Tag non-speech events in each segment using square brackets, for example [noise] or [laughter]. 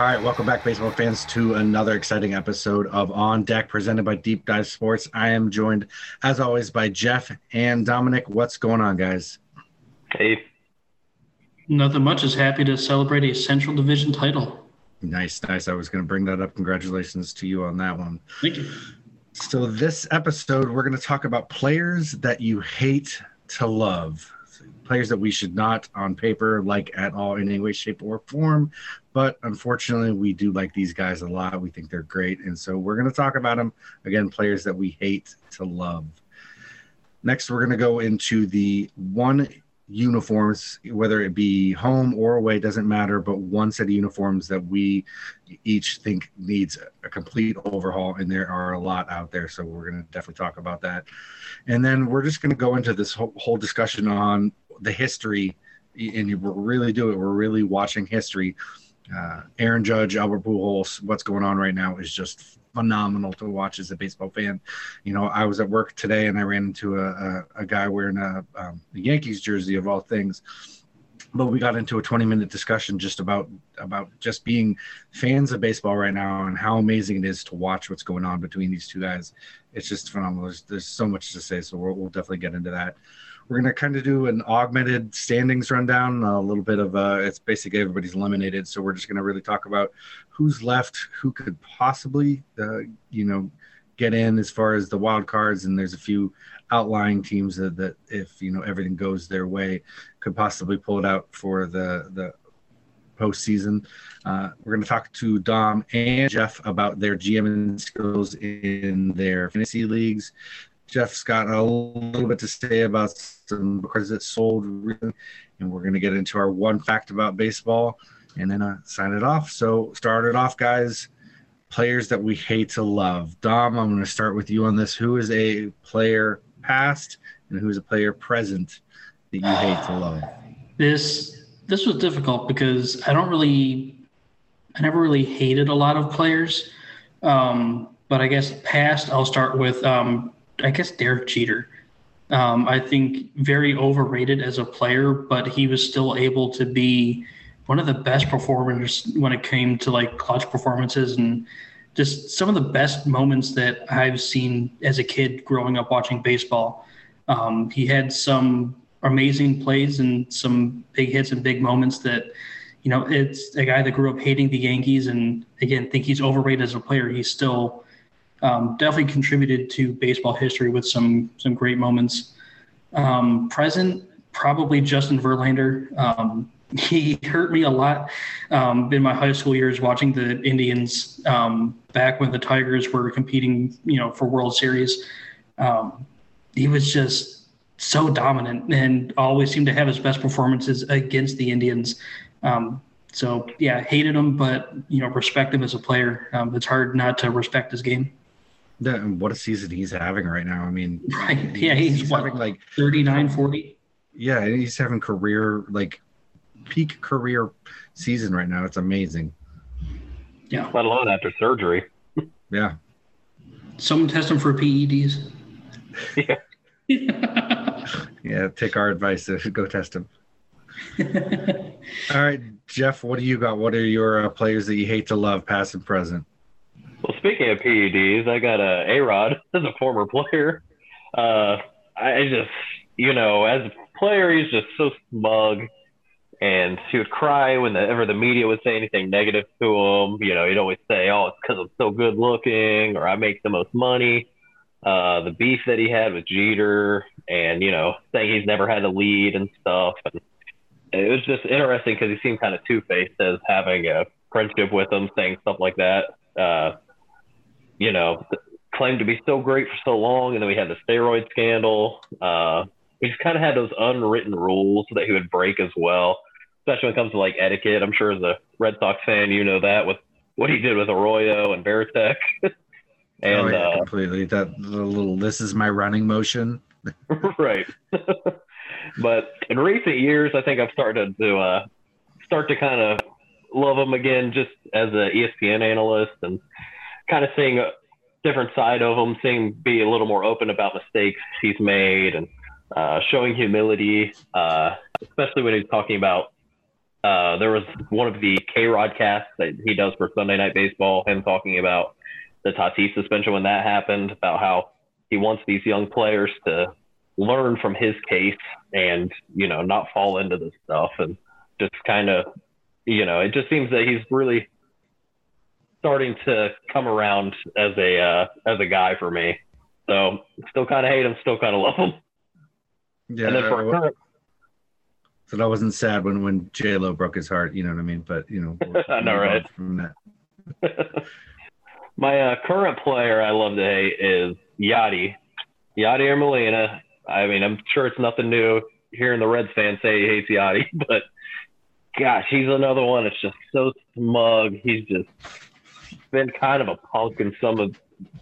All right, welcome back, baseball fans, to another exciting episode of On Deck presented by Deep Dive Sports. I am joined, as always, by Jeff and Dominic. What's going on, guys? Hey. Nothing much. Is happy to celebrate a Central Division title. Nice, nice. I was going to bring that up. Congratulations to you on that one. Thank you. So, this episode, we're going to talk about players that you hate to love players that we should not on paper like at all in any way, shape, or form. But unfortunately, we do like these guys a lot. We think they're great. And so we're going to talk about them. Again, players that we hate to love. Next, we're going to go into the one uniforms, whether it be home or away, doesn't matter, but one set of uniforms that we each think needs a complete overhaul. And there are a lot out there. So we're going to definitely talk about that. And then we're just going to go into this whole, whole discussion on the history, and we're really do it. We're really watching history. Uh, Aaron Judge, Albert Pujols, what's going on right now is just phenomenal to watch as a baseball fan. You know, I was at work today and I ran into a, a, a guy wearing a, um, a Yankees jersey of all things. But we got into a 20 minute discussion just about about just being fans of baseball right now and how amazing it is to watch what's going on between these two guys. It's just phenomenal. There's, there's so much to say so we'll, we'll definitely get into that we're going to kind of do an augmented standings rundown, a little bit of uh, it's basically everybody's eliminated. So we're just going to really talk about who's left, who could possibly, uh, you know, get in as far as the wild cards. And there's a few outlying teams that, that if, you know, everything goes their way, could possibly pull it out for the, the postseason. Uh, we're going to talk to Dom and Jeff about their GM skills in their fantasy leagues. Jeff's got a little bit to say about some because it sold, and we're going to get into our one fact about baseball and then uh, sign it off. So, start it off, guys. Players that we hate to love. Dom, I'm going to start with you on this. Who is a player past and who is a player present that you hate to love? This this was difficult because I don't really, I never really hated a lot of players. Um, but I guess past, I'll start with um, I guess Derek Jeter. Um, I think very overrated as a player, but he was still able to be one of the best performers when it came to like clutch performances and just some of the best moments that I've seen as a kid growing up watching baseball. Um, he had some amazing plays and some big hits and big moments that, you know, it's a guy that grew up hating the Yankees and again think he's overrated as a player. He's still um, definitely contributed to baseball history with some some great moments. Um, present, probably Justin Verlander. Um, [laughs] he hurt me a lot um, in my high school years watching the Indians um, back when the Tigers were competing, you know, for World Series. Um, he was just so dominant and always seemed to have his best performances against the Indians. So yeah, hated him, but you know, respect him as a player. It's hard not to respect his game. The, what a season he's having right now. I mean, [laughs] right. Yeah, he's, he's having like 39, 40. Yeah, he's having career, like peak career season right now. It's amazing. Yeah. Let alone after surgery. [laughs] Yeah. Someone test him for PEDs. Yeah. [laughs] yeah, take our advice. Go test him. All right, Jeff, what do you got? What are your uh, players that you hate to love, past and present? Well, speaking of PEDs, I got a A Rod [laughs] as a former player. Uh, I just, you know, as a player, he's just so smug, and he would cry whenever the media would say anything negative to him. You know, he'd always say, "Oh, it's because I'm so good looking," or "I make the most money." Uh, the beef that he had with Jeter, and you know, saying he's never had a lead and stuff. And it was just interesting because he seemed kind of two faced as having a friendship with him, saying stuff like that. Uh, you know, claimed to be so great for so long, and then we had the steroid scandal. Uh, we just kind of had those unwritten rules that he would break as well, especially when it comes to like etiquette. I'm sure as a Red Sox fan, you know that with what he did with Arroyo and Varitek. [laughs] and oh, yeah, uh, completely that little this is my running motion. [laughs] right. [laughs] but in recent years, I think I've started to uh, start to kind of love him again, just as an ESPN analyst and kind of seeing a different side of him, seeing be a little more open about mistakes he's made and uh, showing humility, uh, especially when he's talking about uh, there was one of the KayRod casts that he does for Sunday Night Baseball, him talking about the Tatis suspension when that happened, about how he wants these young players to learn from his case and, you know, not fall into this stuff and just kind of, you know, it just seems that he's really starting to come around as a uh, as a guy for me. So still kind of hate him, still kind of love him. Yeah. and then for well, current, so that wasn't sad when when J Lo broke his heart. You know what I mean? But you know, [laughs] we'll I know, right? From that. [laughs] my uh, current player I love to hate is Yadi, Yachty or Molina. I mean, I'm sure it's nothing new hearing the Reds fan say he hates Yadi, [laughs] but gosh, he's another one It's just so smug. He's just been kind of a punk in some of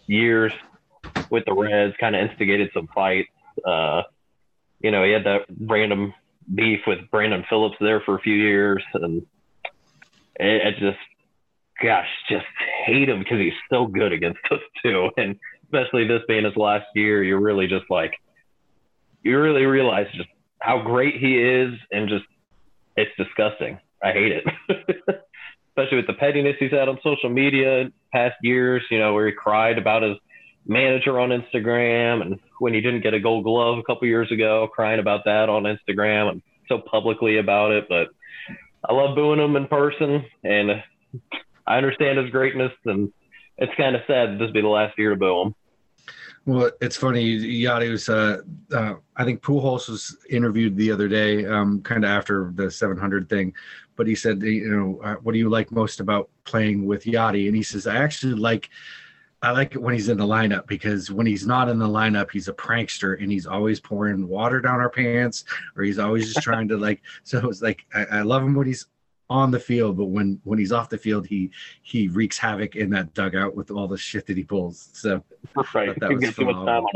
years with the Reds, kind of instigated some fights. Uh, you know, he had that random beef with Brandon Phillips there for a few years, and it, it just, gosh, just hate him because he's so good against us [laughs] too, and especially this being his last year, you're really just like, you really realize just how great he is, and just it's disgusting. I hate it. [laughs] Especially with the pettiness he's had on social media past years, you know, where he cried about his manager on Instagram and when he didn't get a gold glove a couple years ago, crying about that on Instagram and so publicly about it. But I love booing him in person and I understand his greatness and it's kind of sad this be the last year to boo him. Well, it's funny. Was, uh, uh, I think Pujols was interviewed the other day, um, kind of after the 700 thing, but he said, you know, uh, what do you like most about playing with Yadi? And he says, I actually like, I like it when he's in the lineup because when he's not in the lineup, he's a prankster and he's always pouring water down our pants or he's always just trying to like. [laughs] So it's like I, I love him when he's on the field, but when when he's off the field, he he wreaks havoc in that dugout with all the shit that he pulls. So Right. that was phenomenal.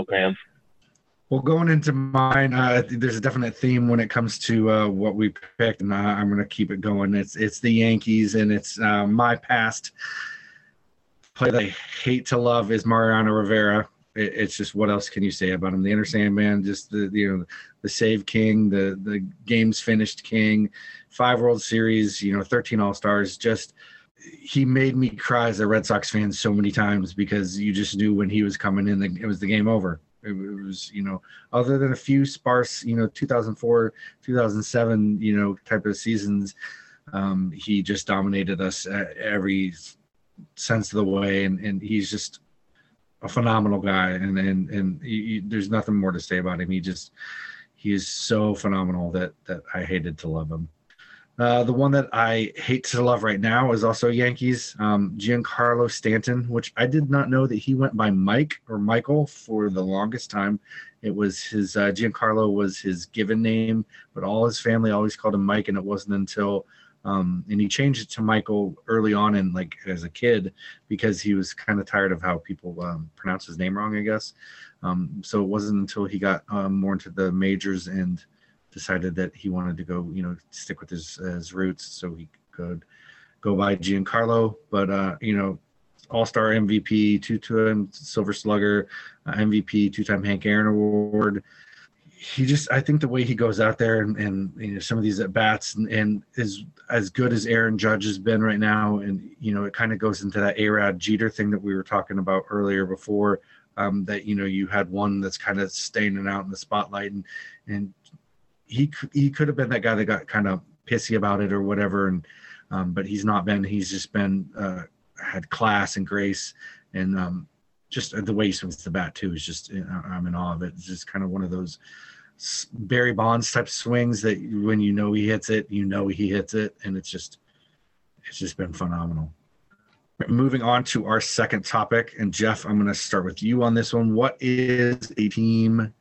Well, going into mine, uh, there's a definite theme when it comes to uh, what we picked, and uh, I'm going to keep it going. It's it's the Yankees, and it's uh, my past play that I hate to love is Mariano Rivera. It, it's just what else can you say about him? The Enter Sandman, just the you know the save king, the the games finished king, five World Series, you know, 13 All Stars. Just he made me cry as a Red Sox fan so many times because you just knew when he was coming in, the, it was the game over. It, was, you know, other than a few sparse, you know, 2004, 2007, you know, type of seasons, um, he just dominated us at every sense of the way, and and he's just a phenomenal guy, and and and there's nothing more to say about him. He just he is so phenomenal that that I hated to love him. Uh, the one that I hate to love right now is also Yankees, um, Giancarlo Stanton, which I did not know that he went by Mike or Michael for the longest time. It was his uh, Giancarlo was his given name, but all his family always called him Mike, and it wasn't until um, and he changed it to Michael early on in like as a kid because he was kind of tired of how people um, pronounce his name wrong, I guess. Um, so it wasn't until he got um, more into the majors and decided that he wanted to go, you know, stick with his his roots, so he could go by Giancarlo. But uh, you know, All Star MVP, two time Silver Slugger, uh, MVP, two time Hank Aaron Award. He just, I think the way he goes out there and, and you know some of these at bats and, and is as good as Aaron Judge has been right now, and you know it kind of goes into that A-Rod Jeter thing that we were talking about earlier before. Um, that you know you had one that's kind of standing out in the spotlight, and and he he could have been that guy that got kind of pissy about it or whatever, and um, but he's not been. He's just been uh, had class and grace, and um, just uh, the way he swings the bat too is just uh, I'm in awe of it. It's just kind of one of those Barry Bonds type swings that when you know he hits it, you know he hits it, and it's just it's just been phenomenal. Moving on to our second topic, and Jeff, I'm going to start with you on this one. What is a team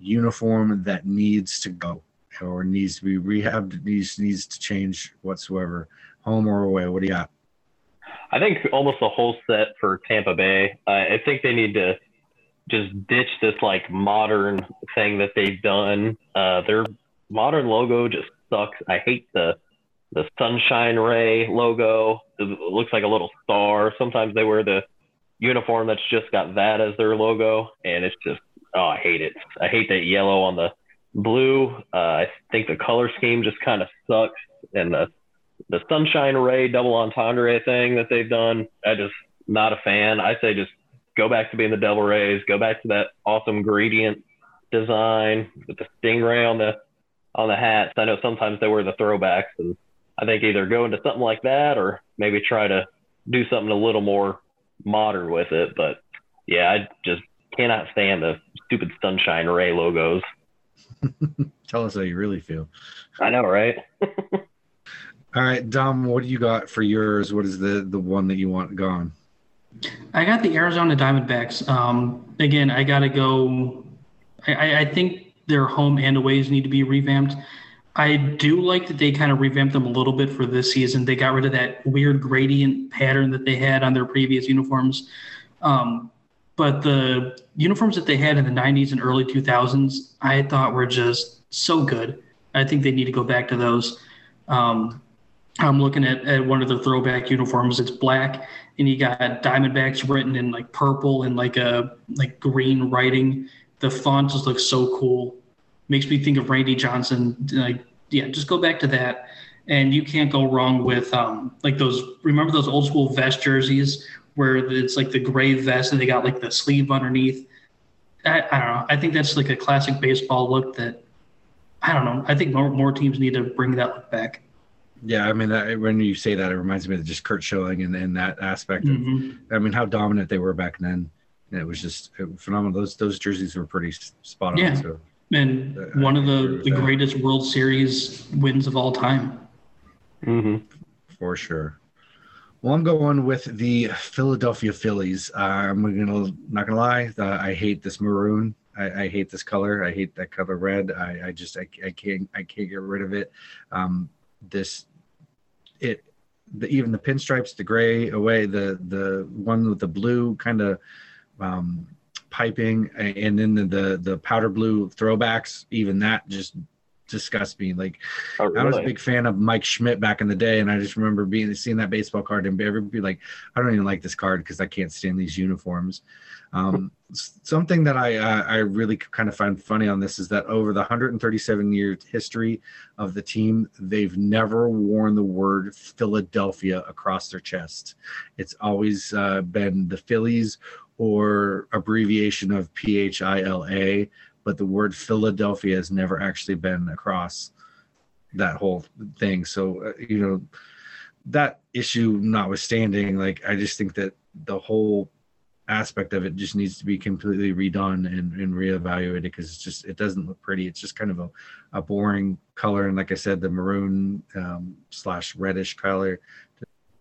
uniform that needs to go or needs to be rehabbed, needs needs to change whatsoever, home or away? What do you got? I think almost the whole set for Tampa Bay. Uh, I think they need to just ditch this like modern thing that they've done. Uh, their modern logo just sucks. I hate the the sunshine ray logo. It looks like a little star. Sometimes they wear the uniform that's just got that as their logo, and it's just oh, I hate it. I hate that yellow on the blue. Uh, I think the color scheme just kind of sucks, and the the sunshine ray double entendre thing that they've done, I just not a fan. I say just go back to being the Devil Rays, go back to that awesome gradient design with the stingray on the on the hats. I know sometimes they wear the throwbacks, and I think either go into something like that or maybe try to do something a little more modern with it. But yeah, I just cannot stand the stupid Sunshine Ray logos. [laughs] Tell us how you really feel. I know, right? [laughs] All right, Dom, what do you got for yours? What is the the one that you want gone? I got the Arizona Diamondbacks. Um, again, I got to go. I, I think their home and aways need to be revamped. I do like that they kind of revamped them a little bit for this season. They got rid of that weird gradient pattern that they had on their previous uniforms. Um, but the uniforms that they had in the 90s and early 2000s, I thought were just so good. I think they need to go back to those. Um, I'm looking at, at one of the throwback uniforms. It's black, and you got Diamondbacks written in like purple and like a like green writing. The font just looks so cool. Makes me think of Randy Johnson. Like, yeah, just go back to that, and you can't go wrong with um like those. Remember those old school vest jerseys where it's like the gray vest and they got like the sleeve underneath. I, I don't know. I think that's like a classic baseball look that I don't know. I think more more teams need to bring that look back. Yeah, I mean, that, when you say that, it reminds me of just Curt Schilling and, and that aspect. Of, Mm-hmm. I mean, how dominant they were back then. It was just phenomenal. Those those jerseys were pretty spot on. Yeah. So And I one of the, the that. greatest World Series wins of all time. hmm for sure. Well, I'm going with the Philadelphia Phillies. Uh, I'm gonna not gonna lie. Uh, I hate this maroon. I, I hate this color. I hate that color red. I, I just I, I can't I can't get rid of it. Um, this it the, even the pinstripes, the gray away, the the one with the blue kind of um, piping, and then the, the the powder blue throwbacks. Even that just disgusts me. Like Oh, I was a big fan of Mike Schmidt back in the day, and I just remember being seeing that baseball card and everybody be like, "I don't even like this card because I can't stand these uniforms." Um, [laughs] something that I uh, I really kind of find funny on this is that over the 137 year history of the team, they've never worn the word Philadelphia across their chest. It's always uh, been the Phillies or abbreviation of P H I L A, but the word Philadelphia has never actually been across that whole thing. So, uh, you know, that issue notwithstanding, like, I just think that the whole aspect of it just needs to be completely redone and, and reevaluated because it's just, it doesn't look pretty. It's just kind of a, a boring color. And like I said, the maroon um, slash reddish color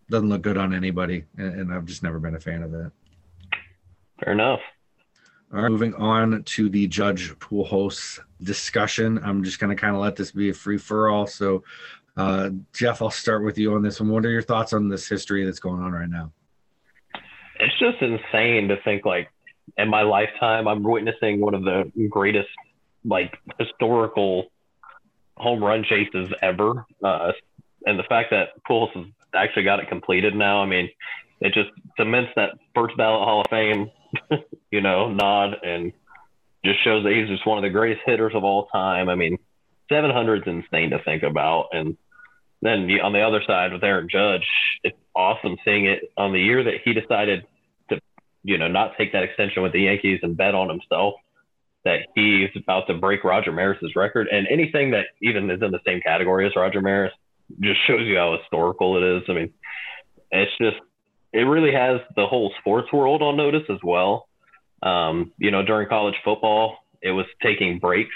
doesn't look good on anybody. And, and I've just never been a fan of it. Fair enough. All right, moving on to the Judge Pujols discussion. I'm just going to kind of let this be a free for all. So, uh, Jeff, I'll start with you on this one. What are your thoughts on this history that's going on right now? It's just insane to think like in my lifetime I'm witnessing one of the greatest like historical home run chases ever. Uh, and the fact that Pujols has actually got it completed now, I mean, it just cements that first ballot Hall of Fame, [laughs] you know, nod and just shows that he's just one of the greatest hitters of all time. I mean, 700 is insane to think about. And then the, on the other side with Aaron Judge, it's awesome seeing it on the year that he decided to, you know, not take that extension with the Yankees and bet on himself that he's about to break Roger Maris's record. And anything that even is in the same category as Roger Maris just shows you how historical it is. I mean, it's just, it really has the whole sports world on notice as well. Um, you know, during college football, it was taking breaks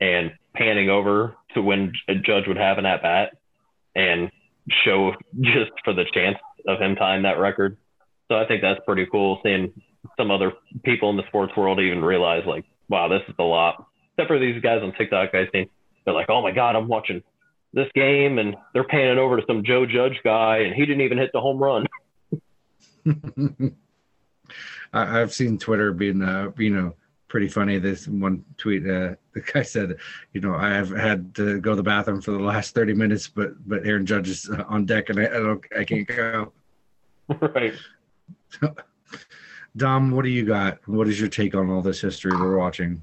and panning over to when a judge would have an at bat and show just for the chance of him tying that record. So I think that's pretty cool seeing some other people in the sports world even realize like, wow, this is a lot. Except for these guys on TikTok, I think they're like, oh my God, I'm watching this game and they're panning over to some Joe Judge guy and he didn't even hit the home run. [laughs] [laughs] I, I've seen Twitter being, uh, you know, pretty funny. This one tweet, uh, the guy [laughs] said, you know, I have had to go to the bathroom for the last 30 minutes, but but Aaron Judge is uh, on deck and I, I don't, I can't go. [laughs] right. Dom, what do you got? What is your take on all this history we're watching?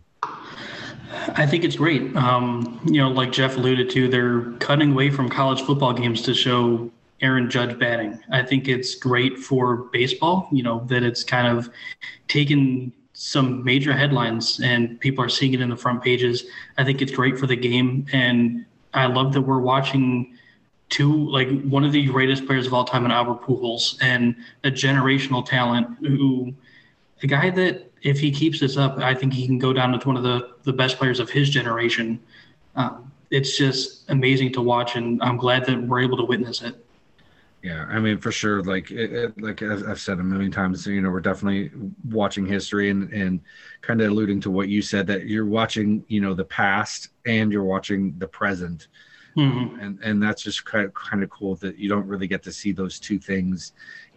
I think it's great. Um, you know, like Jeff alluded to, they're cutting away from college football games to show Aaron Judge batting. I think it's great for baseball, you know, that it's kind of taken some major headlines and people are seeing it in the front pages. I think it's great for the game. And I love that we're watching two, like one of the greatest players of all time in Albert Pujols and a generational talent who, a guy that if he keeps this up, I think he can go down as one of the, the best players of his generation. Um, it's just amazing to watch, and I'm glad that we're able to witness it. Yeah, I mean, for sure. Like, it, it, like I've said a million times, you know, we're definitely watching history and and kind of alluding to what you said that you're watching, you know, the past and you're watching the present, mm-hmm. and and that's just kind of kind of cool that you don't really get to see those two things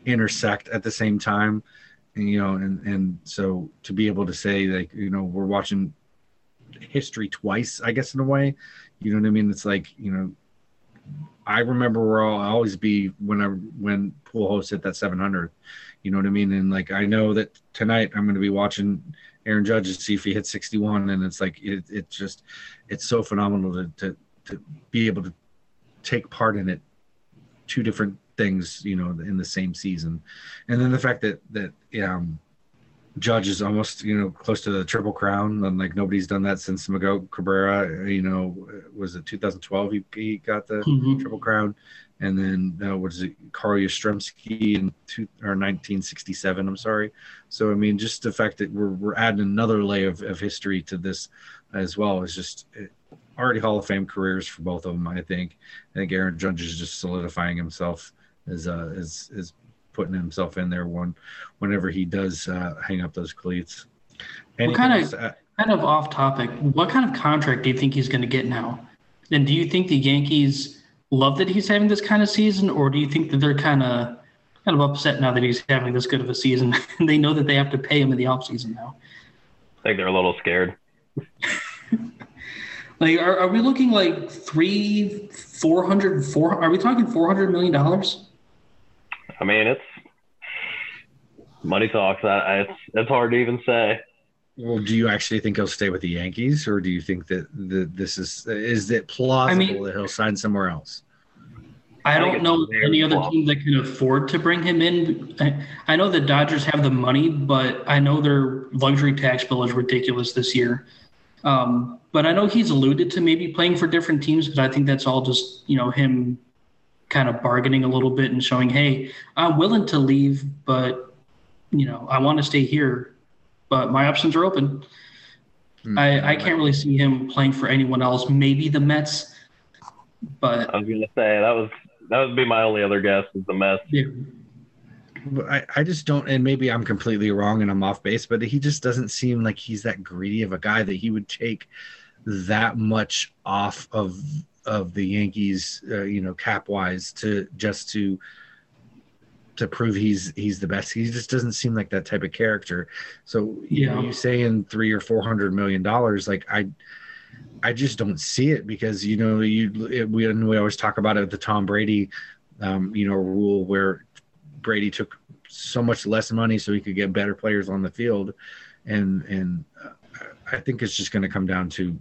intersect at the same time, and, you know, and and so to be able to say like, you know, we're watching history twice, I guess in a way, you know what I mean? It's like you know I remember where I'll always be when I when Pujols hit that 700. You know what I mean? And like I know that tonight I'm going to be watching Aaron Judge to see if he hits 61, and it's like it, it just it's so phenomenal to, to to be able to take part in it. Two different things, you know, in the same season, and then the fact that that um, Judge is almost you know close to the triple crown, and like nobody's done that since Miguel Cabrera. You know, was it 2012 he, he got the mm-hmm. triple crown, and then uh, what is it, Carl Yastrzemski in two, or 1967? I'm sorry. So I mean, just the fact that we're we're adding another layer of, of history to this as well is just it, already Hall of Fame careers for both of them. I think. I think Aaron Judge is just solidifying himself as uh, as as putting himself in there one whenever he does uh, hang up those cleats. what kind of uh, kind of off topic? What kind of contract do you think he's going to get now? And do you think the Yankees love that he's having this kind of season, or do you think that they're kind of kind of upset now that he's having this good of a season [laughs] and they know that they have to pay him in the offseason now? I think they're a little scared. [laughs] like, are, are we looking like three, four hundred, four? Are we talking four hundred million dollars? I mean, it's money talks. I, I, it's it's hard to even say. Well, do you actually think he'll stay with the Yankees, or do you think that the, this is is it plausible I mean, that he'll sign somewhere else? I, don't know any other team that can afford to bring him in. I, I, know the Dodgers have the money, but I know their luxury tax bill is ridiculous this year. Um, but I know he's alluded to maybe playing for different teams, but I think that's all just you know him kind of bargaining a little bit and showing, hey, I'm willing to leave, but you know, I want to stay here, but my options are open. Mm-hmm. I, I can't really see him playing for anyone else. Maybe the Mets, but I was gonna say that was that would be my only other guess is the Mets. Yeah. I, I just don't, and maybe I'm completely wrong and I'm off base, but he just doesn't seem like he's that greedy of a guy that he would take that much off of of the Yankees, uh, you know, cap wise, to just to to prove he's he's the best. He just doesn't seem like that type of character. So you yeah. know, you saying three or four hundred million dollars, like I. I just don't see it because you know you it, we we always talk about it the Tom Brady, um, you know, rule where Brady took so much less money so he could get better players on the field, and and uh, I think it's just going to come down to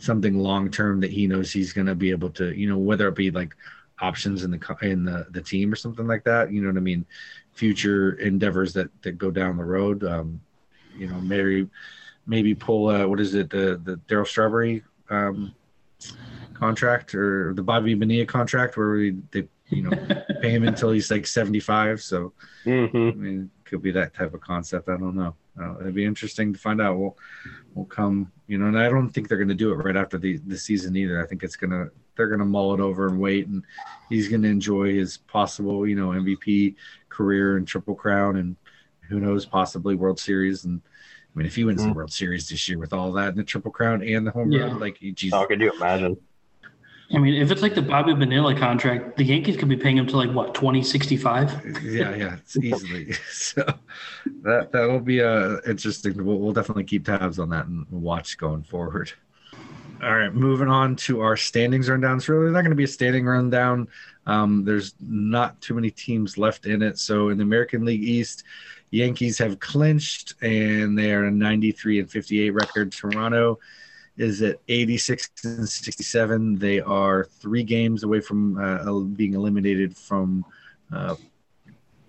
something long term that he knows he's going to be able to, you know, whether it be like options in the in the the team or something like that. You know what I mean? Future endeavors that that go down the road. Um, you know, maybe maybe pull uh, what is it the the Darryl Strawberry um, contract or the Bobby Bonilla contract where we they you know pay him until he's like 75 so mm-hmm. i mean could be that type of concept i don't know uh, it'd be interesting to find out we'll we'll come you know and i don't think they're going to do it right after the the season either i think it's going to they're going to mull it over and wait and he's going to enjoy his possible you know mvp career and triple crown and who knows possibly world series and i mean if he wins mm-hmm. the world series this year with all that and the triple crown and the home yeah. run like geez. how could you imagine I mean, if it's like the Bobby Bonilla contract, the Yankees could be paying him to like what twenty sixty five. Yeah, yeah, it's easily. [laughs] so that that will be uh interesting. We'll, we'll definitely keep tabs on that and watch going forward. All right, moving on to our standings rundown. So really not going to be a standing rundown. Um, there's not too many teams left in it. So in the American League East, Yankees have clinched and they are a 93 and 58 record. Toronto is at 86 and 67. They are three games away from uh, being eliminated from. Uh,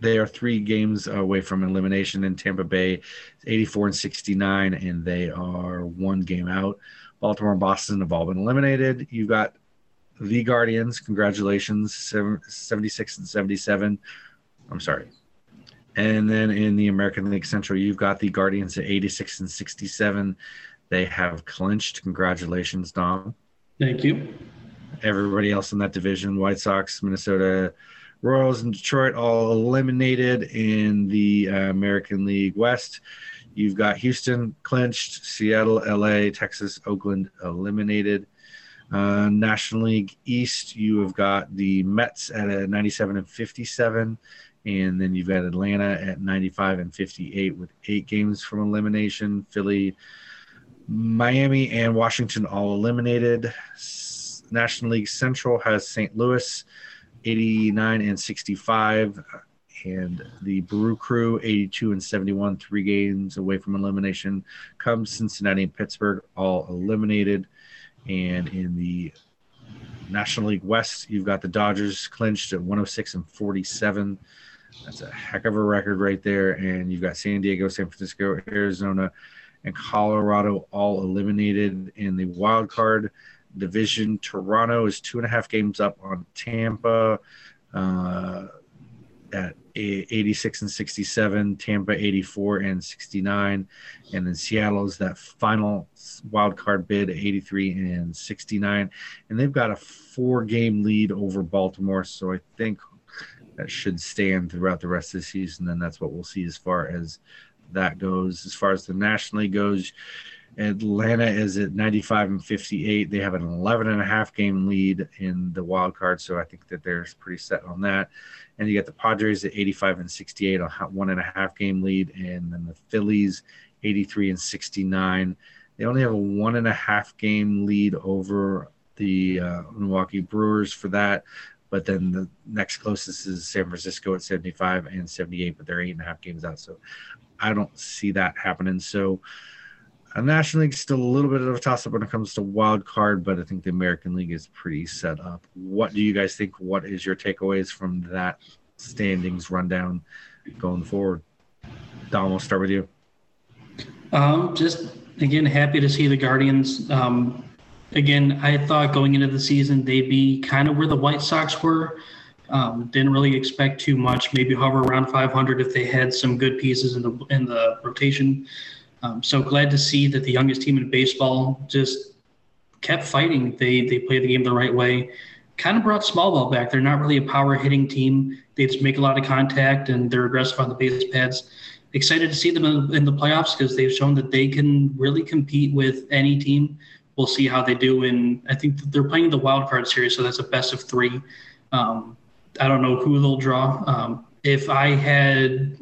they are three games away from elimination in Tampa Bay, 84 and 69, and they are one game out. Baltimore and Boston have all been eliminated. You've got the Guardians. Congratulations, 76 and 77. I'm sorry. And then in the American League Central, you've got the Guardians at 86 and 67. They have clinched. Congratulations, Dom. Thank you. Everybody else in that division, White Sox, Minnesota, Royals, and Detroit, all eliminated in the uh, American League West. You've got Houston clinched, Seattle, LA, Texas, Oakland eliminated. Uh, National League East, you have got the Mets at a 97 and 57, and then you've got Atlanta at 95 and 58 with eight games from elimination. Philly, Miami, and Washington all eliminated. National League Central has St. Louis 89 and 65 and the Brew Crew 82 and 71, three games away from elimination. Comes Cincinnati and Pittsburgh, all eliminated. And in the National League West, you've got the Dodgers clinched at 106 and 47. That's a heck of a record right there. And you've got San Diego, San Francisco, Arizona, and Colorado all eliminated in the wild card division. Toronto is two and a half games up on Tampa. Uh, at 86 and 67, Tampa 84 and 69, and then Seattle is that final wild card bid 83 and 69, and they've got a four game lead over Baltimore. So I think that should stand throughout the rest of the season, and that's what we'll see as far as that goes. As far as the National League goes, Atlanta is at 95 and 58. They have an 11 and a half game lead in the wild card, so I think that they're pretty set on that. And you get the Padres at 85 and 68, a one and a half game lead, and then the Phillies 83 and 69. They only have a one and a half game lead over the uh, Milwaukee Brewers for that. But then the next closest is San Francisco at 75 and 78, but they're eight and a half games out. So I don't see that happening. So a National League still a little bit of a toss up when it comes to wild card, but I think the American League is pretty set up. What do you guys think? What is your takeaways from that standings rundown going forward? Dom, we'll start with you. Um, just again, happy to see the Guardians. Um, again, I thought going into the season they'd be kind of where the White Sox were. Um, didn't really expect too much. Maybe hover around 500 if they had some good pieces in the in the rotation. Um, so glad to see that the youngest team in baseball just kept fighting. They they played the game the right way. Kind of brought small ball back. They're not really a power hitting team. They just make a lot of contact and they're aggressive on the base pads. Excited to see them in, in the playoffs because they've shown that they can really compete with any team. We'll see how they do. And I think they're playing the wild card series, so that's a best of three. Um, I don't know who they'll draw. Um, if I had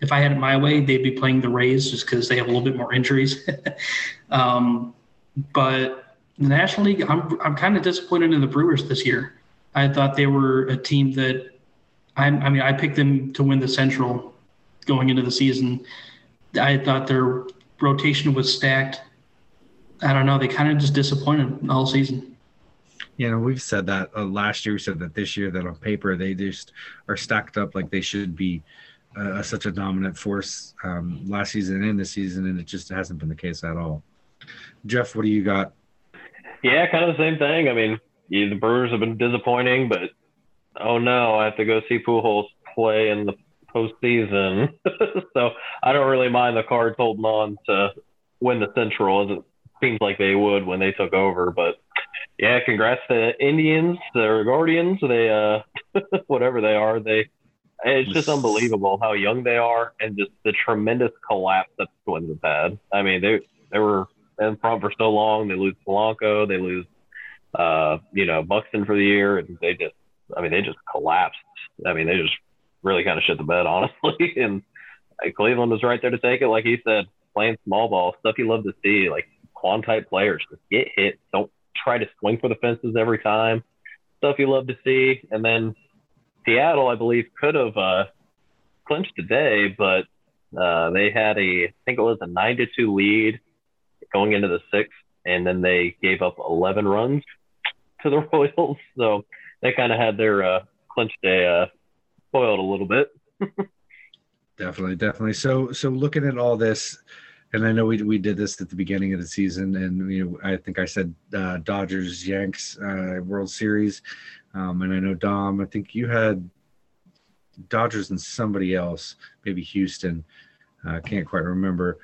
if I had it my way, they'd be playing the Rays just because they have a little bit more injuries. [laughs] um, but the National League, I'm I'm kind of disappointed in the Brewers this year. I thought they were a team that I, I mean I picked them to win the Central going into the season. I thought their rotation was stacked. I don't know. They kind of just disappointed all season. You know, we've said that uh, last year. We said that this year that on paper they just are stacked up like they should be uh, such a dominant force um, last season and this season, and it just hasn't been the case at all. Jeff, what do you got? Yeah, kind of the same thing. I mean, yeah, the Brewers have been disappointing, but oh no, I have to go see Pujols play in the postseason. [laughs] so I don't really mind the Cards holding on to win the Central, as it seems like they would when they took over. But yeah, congrats to Indians, the Guardians. They uh, [laughs] whatever they are, they it's just unbelievable how young they are and just the tremendous collapse that the Twins have had. I mean, they they were in front for so long. They lose Polanco, they lose, uh, you know, Buxton for the year, and they just, I mean, they just collapsed. I mean, they just really kind of shit the bed, [laughs] honestly. and Cleveland was right there to take it, like he said, playing small ball stuff you love to see, like Kwan type players, just get hit, don't try to swing for the fences every time. Stuff you love to see, and then Seattle, I believe, could have uh, clinched today, but uh, they had a, I think it was a nine to two lead going into the sixth, and then they gave up 11 runs to the [laughs] Royals. So they kind of had their uh, clinch day uh, spoiled a little bit. [laughs] definitely, definitely. So, so looking at all this, and I know we we did this at the beginning of the season, and you know I think I said uh, Dodgers Yanks uh, World Series, um, and I know Dom. I think you had Dodgers and somebody else, maybe Houston. I uh, can't quite remember.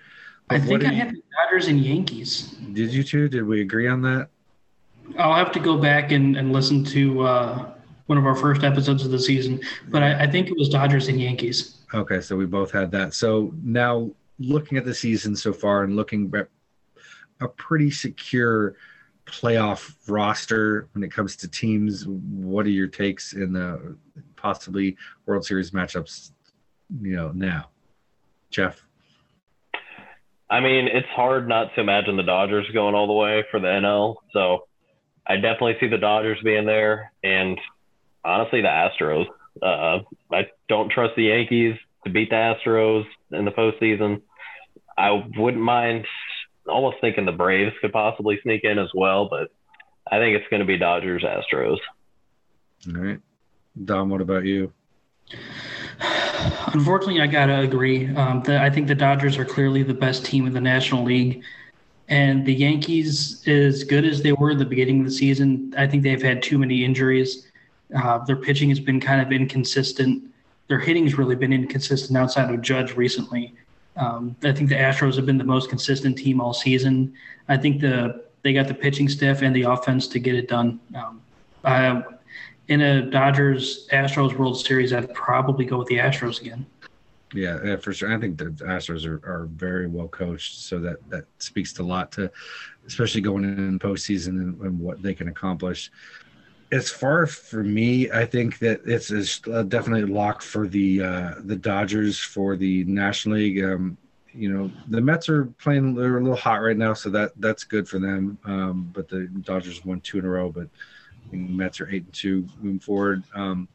I think I had Dodgers and Yankees. Did you two? Did we agree on that? I'll have to go back and, and listen to uh, one of our first episodes of the season, but I, I think it was Dodgers and Yankees. Okay, so we both had that. So now looking at the season so far and looking at a pretty secure playoff roster when it comes to teams, what are your takes in the possibly World Series matchups? You know now, Jeff. I mean, it's hard not to imagine the Dodgers going all the way for the NL. So I definitely see the Dodgers being there, and honestly, the Astros. Uh, I don't trust the Yankees to beat the Astros in the postseason. I wouldn't mind almost thinking the Braves could possibly sneak in as well, but I think it's going to be Dodgers Astros. All right. Dom, what about you? [sighs] Unfortunately, I gotta agree. Um, the, I think the Dodgers are clearly the best team in the National League, and the Yankees, as good as they were at the beginning of the season, I think they've had too many injuries. Uh, their pitching has been kind of inconsistent. Their hitting's really been inconsistent outside of Judge recently. Um, I think the Astros have been the most consistent team all season. I think the they got the pitching staff and the offense to get it done. Um, I, in a Dodgers Astros World Series, I'd probably go with the Astros again. Yeah, yeah, for sure. I think the Astros are, are very well coached, so that that speaks to a lot to, especially going in postseason and, and what they can accomplish. As far for me, I think that it's, it's definitely locked for the uh, the Dodgers for the National League. Um, you know, the Mets are playing; they're a little hot right now, so that that's good for them. Um, but the Dodgers won two in a row, but the Mets are eight and two moving forward. Um,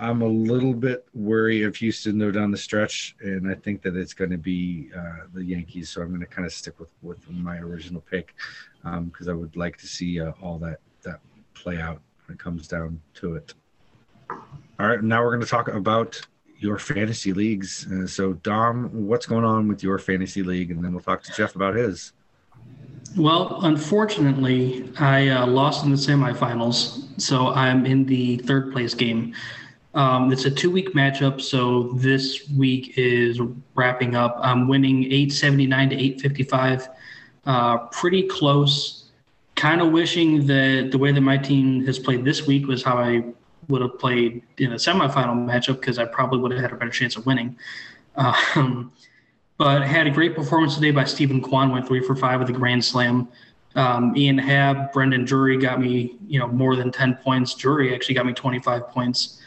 I'm a little bit worried of Houston though down the stretch, and I think that it's going to be uh, the Yankees. So I'm going to kind of stick with with my original pick because um, I would like to see uh, all that play out when it comes down to it. All right, now we're going to talk about your fantasy leagues. Uh, so Dom, what's going on with your fantasy league, and then we'll talk to Jeff about his. Well, unfortunately, I uh, lost in the semifinals, so I'm in the third place game. Um, it's a two week matchup, so this week is wrapping up. I'm winning 879 to 855. Uh, pretty close. Kind of wishing that the way that my team has played this week was how I would have played in a semifinal matchup because I probably would have had a better chance of winning. Um, but had a great performance today by Steven Kwan, went three for five with a grand slam. Um, Ian Happ, Brandon Drury got me, you know, more than 10 points. Drury actually got me 25 points.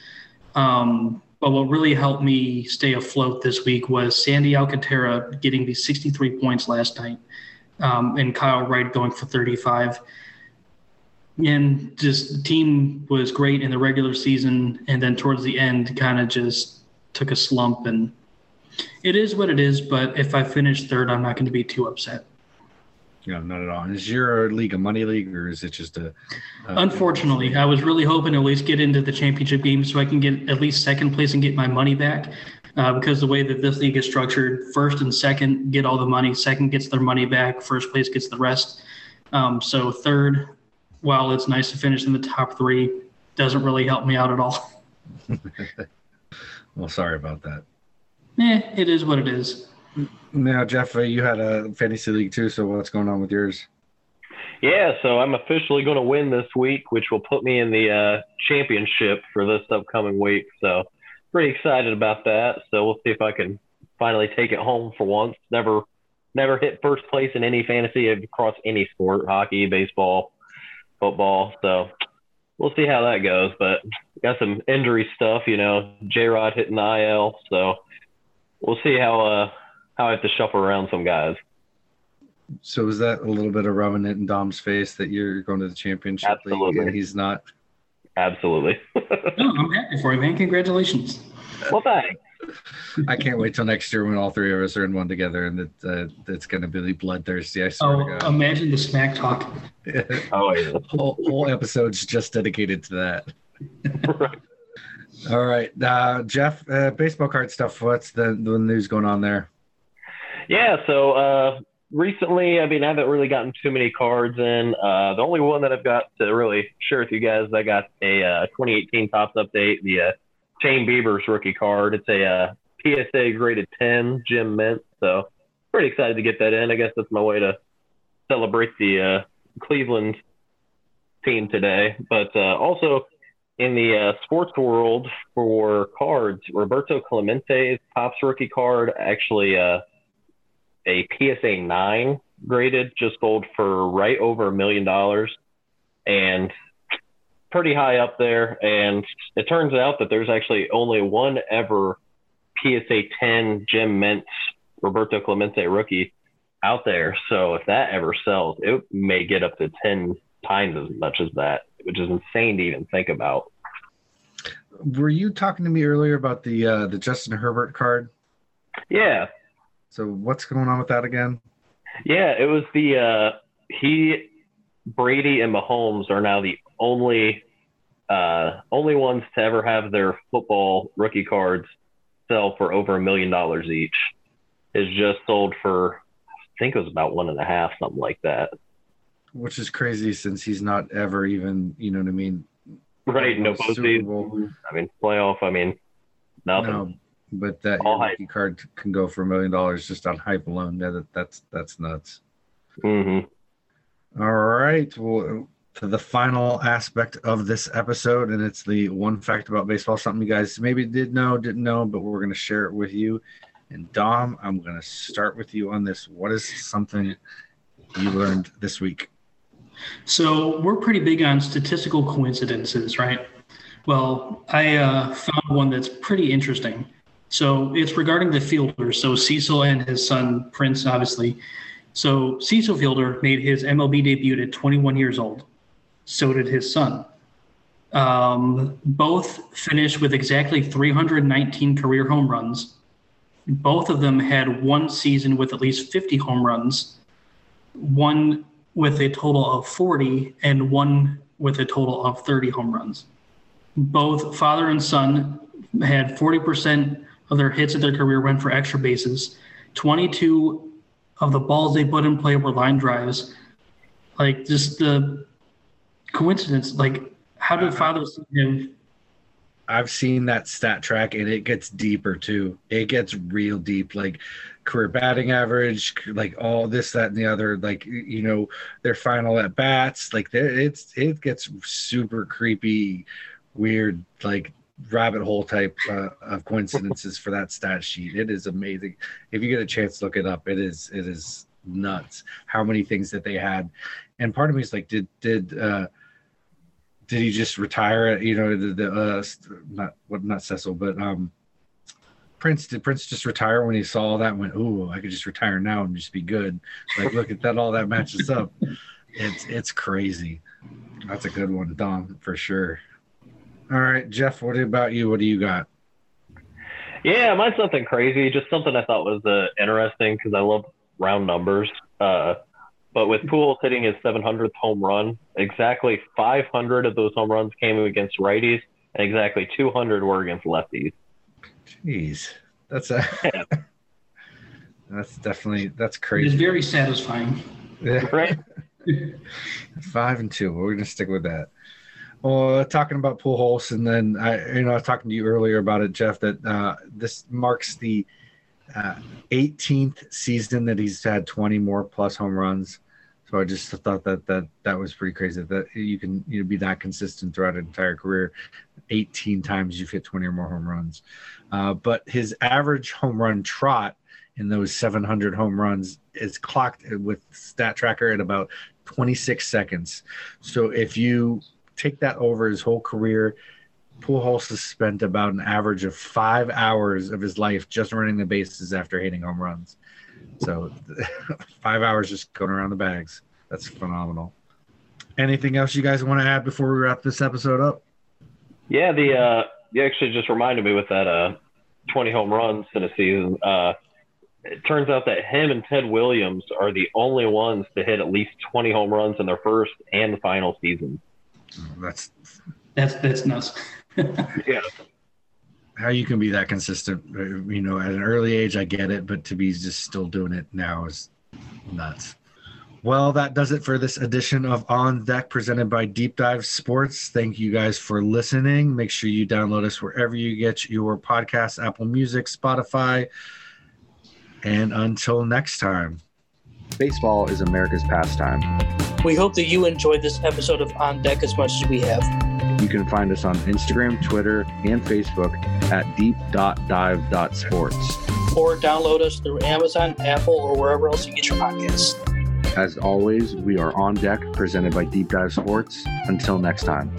Um, but what really helped me stay afloat this week was Sandy Alcantara getting the 63 points last night um, and Kyle Wright going for 35. And just the team was great in the regular season. And then towards the end, kind of just took a slump and – it is what it is, but if I finish third, I'm not going to be too upset. No, not at all. Is your league a money league, or is it just a? Unfortunately, I was really hoping to at least get into the championship game so I can get at least second place and get my money back. Uh, because the way that this league is structured, first and second get all the money, second gets their money back, first place gets the rest. Um, so third, while it's nice to finish in the top three, doesn't really help me out at all. [laughs] well, sorry about that eh, it is what it is. Now, Jeff, uh, you had a fantasy league too. So what's going on with yours? Yeah, so I'm officially going to win this week, which will put me in the uh, championship for this upcoming week. So pretty excited about that. So we'll see if I can finally take it home for once. Never, never hit first place in any fantasy across any sport: hockey, baseball, football. So we'll see how that goes. But got some injury stuff, you know. J Rod hitting the IL, so we'll see how uh how I have to shuffle around some guys. So is that a little bit of rubbing it in Dom's face that you're going to the championship Absolutely. league and he's not? Absolutely. no, I'm happy for you, man. Congratulations. Well, thanks. I can't wait till next year when all three of us are in one together, and it, uh, it's going to be bloodthirsty. I swear Oh, to God. imagine the smack talk. [laughs] Oh yeah. whole, whole episodes just dedicated to that. Right. [laughs] All right, uh, Jeff, uh, baseball card stuff. What's the, the news going on there? Yeah, so uh, recently, I mean, I haven't really gotten too many cards in. Uh, the only one that I've got to really share with you guys, I got a uh, 2018 Topps update, the uh, Shane Bieber's rookie card. It's a uh, PSA graded 10 Gem Mint, so pretty excited to get that in. I guess that's my way to celebrate the uh, Cleveland team today. But uh, also in the uh, sports world for cards, Roberto Clemente's Topps rookie card actually. A PSA 9 graded, just sold for right over a million dollars and pretty high up there. And it turns out that there's actually only one ever PSA 10 Gem Mint Roberto Clemente rookie out there. So if that ever sells, it may get up to 10 times as much as that, which is insane to even think about. Were you talking to me earlier about the uh, the Justin Herbert card? Yeah, So what's going on with that again? Yeah, it was the uh, he, Brady, and Mahomes are now the only uh, only ones to ever have their football rookie cards sell for over a million dollars each. Is just sold for I think it was about one and a half, something like that. Which is crazy since he's not ever even, you know what I mean? Right, no postseason. I mean, playoff. I mean, nothing. No, but that All your hype. rookie card can go for a million dollars just on hype alone. That, that's that's nuts. hmm All right. Well, to the final aspect of this episode, and it's the one fact about baseball, something you guys maybe did know, didn't know, but we're going to share it with you. And Dom, I'm going to start with you on this. What is something you learned this week? So we're pretty big on statistical coincidences, right? Well, I uh, found one that's pretty interesting. So it's regarding the fielders. So Cecil and his son Prince, obviously. So Cecil Fielder made his MLB debut at 21 years old. So did his son. Um, both finished with exactly 319 career home runs. Both of them had one season with at least 50 home runs, one with a total of 40, and one with a total of 30 home runs. Both father and son had 40% of their hits of their career went for extra bases. 22 of the balls they put in play were line drives. Like just the coincidence. Like how did uh-huh. father see him? I've seen that stat track and it gets deeper too. It gets real deep, like career batting average, like all this, that, and the other. Like you know, their final at bats. Like it's it gets super creepy, weird, like rabbit hole type uh, of coincidences for that stat sheet. It is amazing. If you get a chance, look it up. It is it is nuts how many things that they had. And part of me is like, did did uh did he just retire? You know, the, the uh, not what not Cecil, but um, Prince. Did Prince just retire when he saw all that? Went, oh, I could just retire now and just be good. Like, look at that, all that matches up. It's it's crazy. That's a good one, Dom, for sure. All right, Jeff. What about you? What do you got? Yeah, mine's something crazy. Just something I thought was uh, interesting because I love round numbers. Uh, but with Pujols hitting his 700th home run, exactly 500 of those home runs came against righties, and exactly 200 were against lefties. Jeez, that's a [laughs] that's definitely that's crazy. It is very satisfying. Yeah. Right? [laughs] Five and two. We're gonna stick with that. Well, talking about holes, and then I, you know, I was talking to you earlier about it, Jeff. That uh, this marks the uh, 18th season that he's had 20 more plus home runs. So I just thought that that that was pretty crazy. That you can you know, be that consistent throughout an entire career. 18 times you've hit 20 or more home runs. Uh, but his average home run trot in those 700 home runs is clocked with Stat Tracker at about 26 seconds. So if you take that over his whole career, Pujols has spent about an average of five hours of his life just running the bases after hitting home runs. So [laughs] five hours just going around the bags. That's phenomenal. Anything else you guys want to add before we wrap this episode up? Yeah, the uh, you actually just reminded me with that uh, 20 home runs in a season. Uh, it turns out that him and Ted Williams are the only ones to hit at least 20 home runs in their first and final season. That's That's that's nuts. [laughs] Yeah. how you can be that consistent. uh, You know, at an early age, I get it, but to be just still doing it now is nuts. Well, that does it for this edition of On Deck presented by Deep Dive Sports. Thank you guys for listening. Make sure you download us wherever you get your podcasts Apple Music, Spotify. And until next time. Baseball is America's pastime. We hope that you enjoyed this episode of On Deck as much as we have. You can find us on Instagram, Twitter, and Facebook at deep.dive.sports. Or download us through Amazon, Apple, or wherever else you get your podcasts. As always, we are on deck presented by Deep Dive Sports. Until next time.